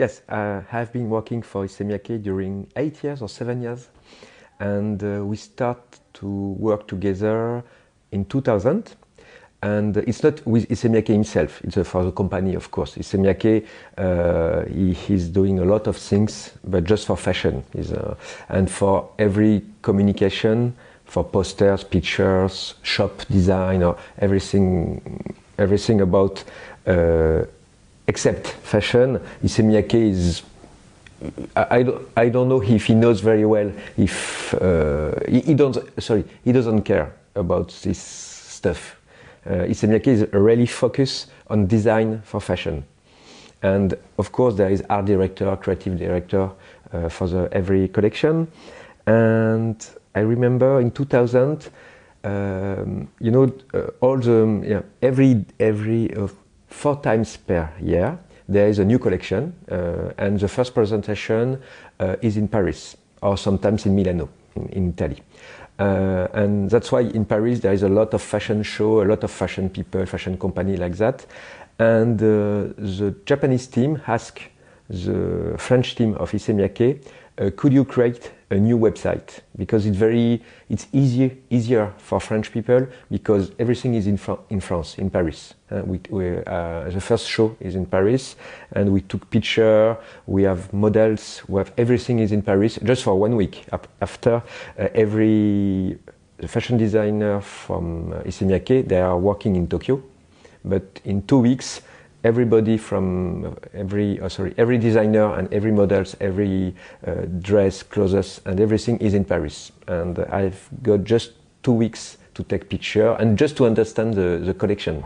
yes, I have been working for Issey during eight years or seven years, and uh, we start to work together in 2000. And it's not with Issey himself, it's uh, for the company, of course. Issey uh, he, he's doing a lot of things, but just for fashion. Uh, and for every communication, for posters, pictures, shop design, or everything, everything about uh, except fashion. Issey is I, I, don't know if he knows very well if uh, he, he, don't sorry he doesn't care about this stuff. Uh, is really focused on design for fashion, and of course there is art director, creative director uh, for the every collection, and I remember in 2000, um, you know, uh, all the yeah, every every four times per year there is a new collection, uh, and the first presentation uh, is in Paris or sometimes in Milano, in, in Italy. Uh, and that's why in Paris there is a lot of fashion show, a lot of fashion people, fashion company like that. And uh, the Japanese team asked the French team of Issey Miyake, uh, could you create a new website because it's very it's easier easier for French people because everything is in, in France in Paris. Uh, we, we uh, the first show is in Paris and we took picture. We have models. We have everything is in Paris just for one week. After uh, every fashion designer from uh, Issey Miyake they are working in Tokyo, but in two weeks everybody from every oh, sorry every designer and every models every uh, dress clothes and everything is in paris. And i've got just two weeks to take picture and just to understand the, the collection.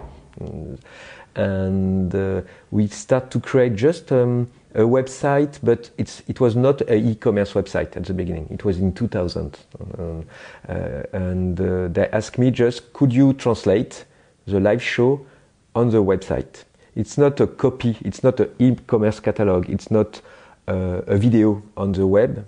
And uh, we start to create just um, a website but it's it was not an e-commerce website at the beginning. It was in 2000 um, uh, and uh, they asked me just could you translate the live show on the website it's not a copy, it's not an e-commerce catalog, it's not uh, a video on the web.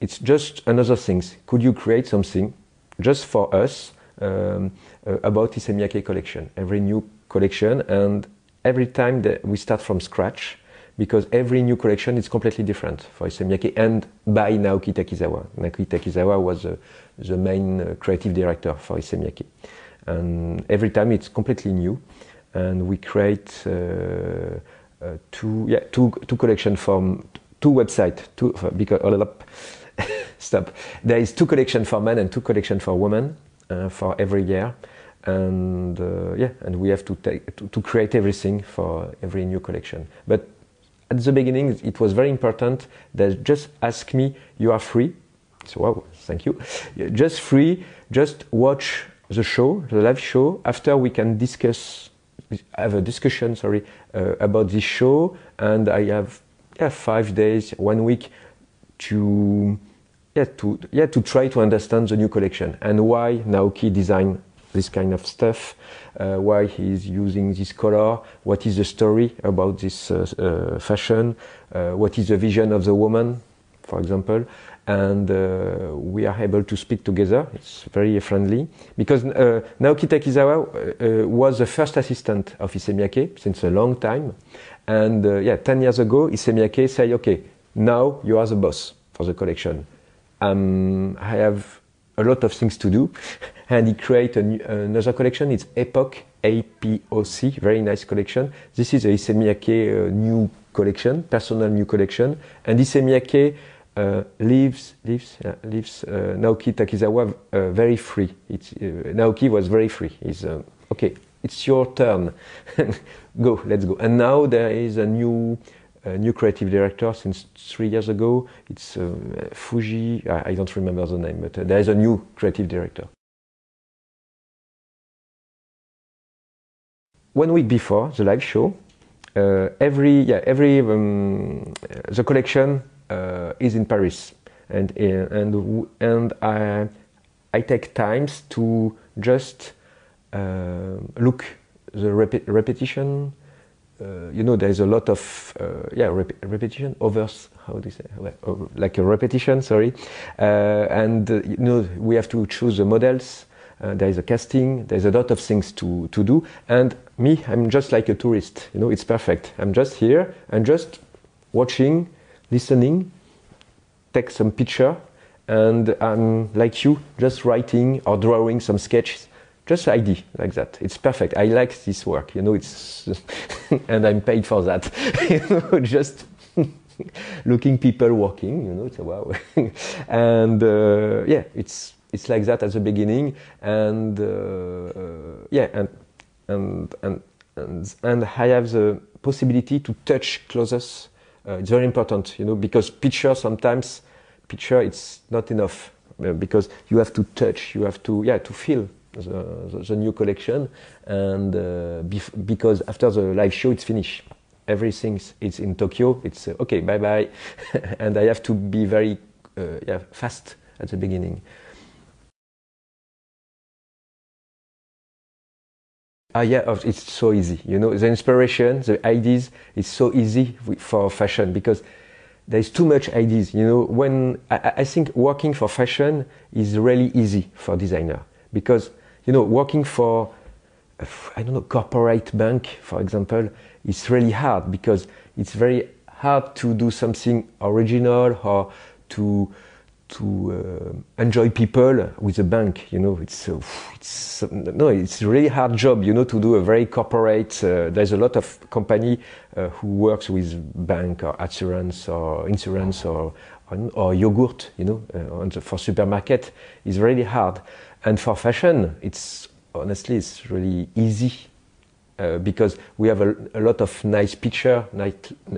It's just another thing. Could you create something just for us um, uh, about Issey Miyake collection? Every new collection and every time that we start from scratch because every new collection is completely different for Issey Miyake and by Naoki Takizawa. Naoki Takizawa was uh, the main uh, creative director for Issey Miyake. And every time it's completely new and we create uh, uh, two yeah two two collection from two website two because stop. There is two collection for men and two collection for women uh, for every year. And uh, yeah and we have to take to, to, create everything for every new collection. But at the beginning it was very important that just ask me you are free. So wow thank you. Just free just watch the show the live show. After we can discuss have a discussion, sorry, uh, about this show, and I have yeah five days, one week to yeah to yeah to try to understand the new collection. And why Naoki designed this kind of stuff, uh, why he's using this color, what is the story about this uh, uh, fashion, uh, what is the vision of the woman, for example, and uh, we are able to speak together. It's very friendly because uh, Naoki Takizawa uh, was the first assistant of Issey Miyake since a long time, and yeah, ten years ago, Issey Miyake said, "Okay, now you are the boss for the collection. Um, I have a lot of things to do," and he created another collection. It's Epoch APOC, very nice collection. This is a Issey Miyake new collection, personal new collection, and uh, leaves leaves uh, leaves uh, Naoki Takizawa uh, very free. It's, uh, Naoki was very free. He's uh, okay. It's your turn. go, let's go. And now there is a new new creative director since three years ago. It's Fuji. I, I, don't remember the name, but there is a new creative director. One week before the live show, every yeah every um, the collection uh, is in Paris, and uh, and and I I take times to just uh, look the rep repetition. Uh, you know, there's a lot of uh, yeah rep repetition overs. How do you say like a repetition? Sorry, uh, and you know we have to choose the models. there is a casting. There's a lot of things to to do. And me, I'm just like a tourist. You know, it's perfect. I'm just here and just watching, listening, take some picture, and I'm like you, just writing or drawing some sketches. Just ID like that. It's perfect. I like this work. You know, it's and I'm paid for that. you know, just looking people working. You know, it's a wow. and uh, yeah, it's it's like that at the beginning, and uh, uh, yeah, and and and and and I have the possibility to touch closest. Uh, it's very important, you know, because picture sometimes picture it's not enough uh, because you have to touch, you have to yeah to feel the, the, the new collection, and uh, because after the live show it's finished. Everything it's in Tokyo. It's uh, okay, bye bye, and I have to be very uh, yeah fast at the beginning. Ah, yeah, it's so easy. You know, the inspiration, the ideas, it's so easy for fashion because there's too much ideas. You know, when I, I, think working for fashion is really easy for designer because you know working for I don't know corporate bank, for example, is really hard because it's very hard to do something original or to to uh, enjoy people with a bank. You know, it's uh, it's no, it's a really hard job. You know, to do a very corporate. Uh, there's a lot of company uh, who works with bank or assurance or insurance or or, or yogurt. You know, uh, the, for supermarket is really hard, and for fashion, it's honestly it's really easy. Uh, because we have a, a, lot of nice picture, nice,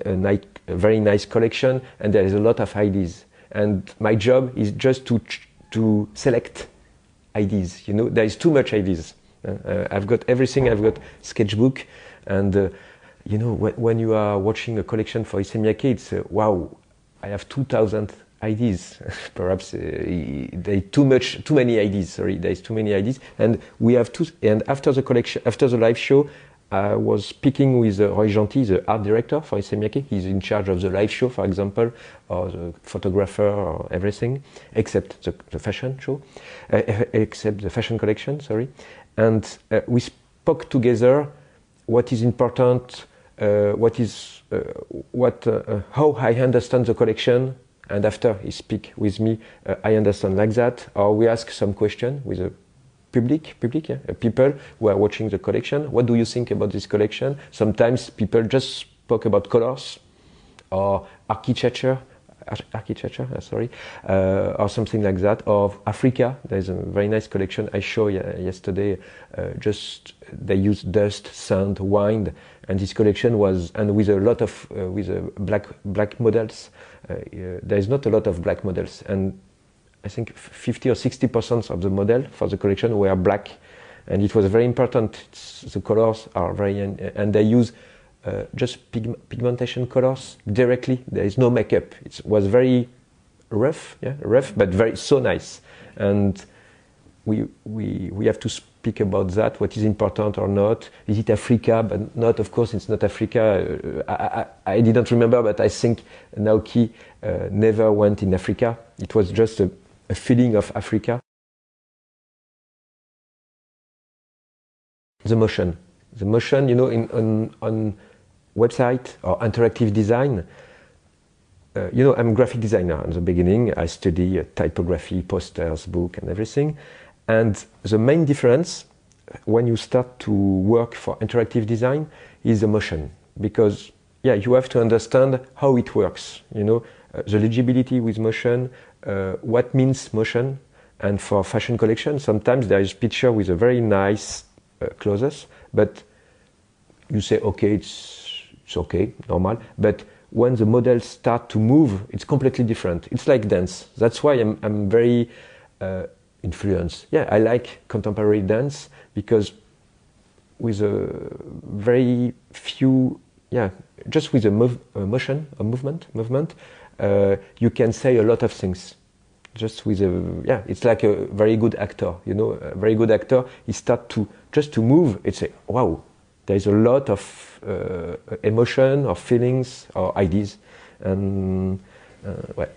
nice, very nice collection, and there is a lot of ideas and my job is just to to select ideas. You know, there is too much ideas. Uh, I've got everything. I've got sketchbook, and uh, you know, when, when, you are watching a collection for Issey Miyake, it's uh, wow. I have two thousand ideas. Perhaps uh, there too much, too many ideas. Sorry, there is too many ideas, and we have two. And after the collection, after the live show, I was speaking with uh, Roy Gentil, the art director for Issey Miyake. He's in charge of the live show, for example, or the photographer, or everything, except the, the fashion show, uh, except the fashion collection, sorry. And uh, we spoke together what is important, uh, what is, uh, what, uh, how I understand the collection, and after he speak with me, I understand like that, or we ask some question with a public, public, yeah, uh, people who are watching the collection. What do you think about this collection? Sometimes people just spoke about colors or architecture, architecture, uh, sorry, uh, or something like that. Of Africa, there's a very nice collection I showed yesterday. Uh, just they use dust, sand, wind, and this collection was and with a lot of uh, with black black models. there is not a lot of black models, and I think 50 or 60 percent of the model for the collection were black, and it was very important. It's, the colors are very and they use uh, just pig, pigmentation colors directly. There is no makeup. It was very rough, yeah, rough, but very so nice. And we we we have to speak about that. What is important or not? Is it Africa? But not, of course, it's not Africa. Uh, I, I, I, didn't remember, but I think Naoki uh, never went in Africa. It was just a a feeling of Africa. The motion. The motion, you know, in, on, on website or interactive design, uh, you know, I'm a graphic designer in the beginning. I study uh, typography, posters, book, and everything. And the main difference when you start to work for interactive design is the motion. Because, yeah, you have to understand how it works, you know, uh, the legibility with motion, what means motion. And for fashion collection, sometimes there is picture with a very nice uh, closes, but you say, okay, it's, it's okay, normal. But when the models start to move, it's completely different. It's like dance. That's why I'm, I'm very uh, influenced. Yeah, I like contemporary dance because with a very few, yeah, just with a, move, a motion, a movement, movement, uh, you can say a lot of things. Just with a yeah it's like a very good actor you know a very good actor he start to just to move it's a wow there's a lot of uh, emotion or feelings or ideas. And uh, well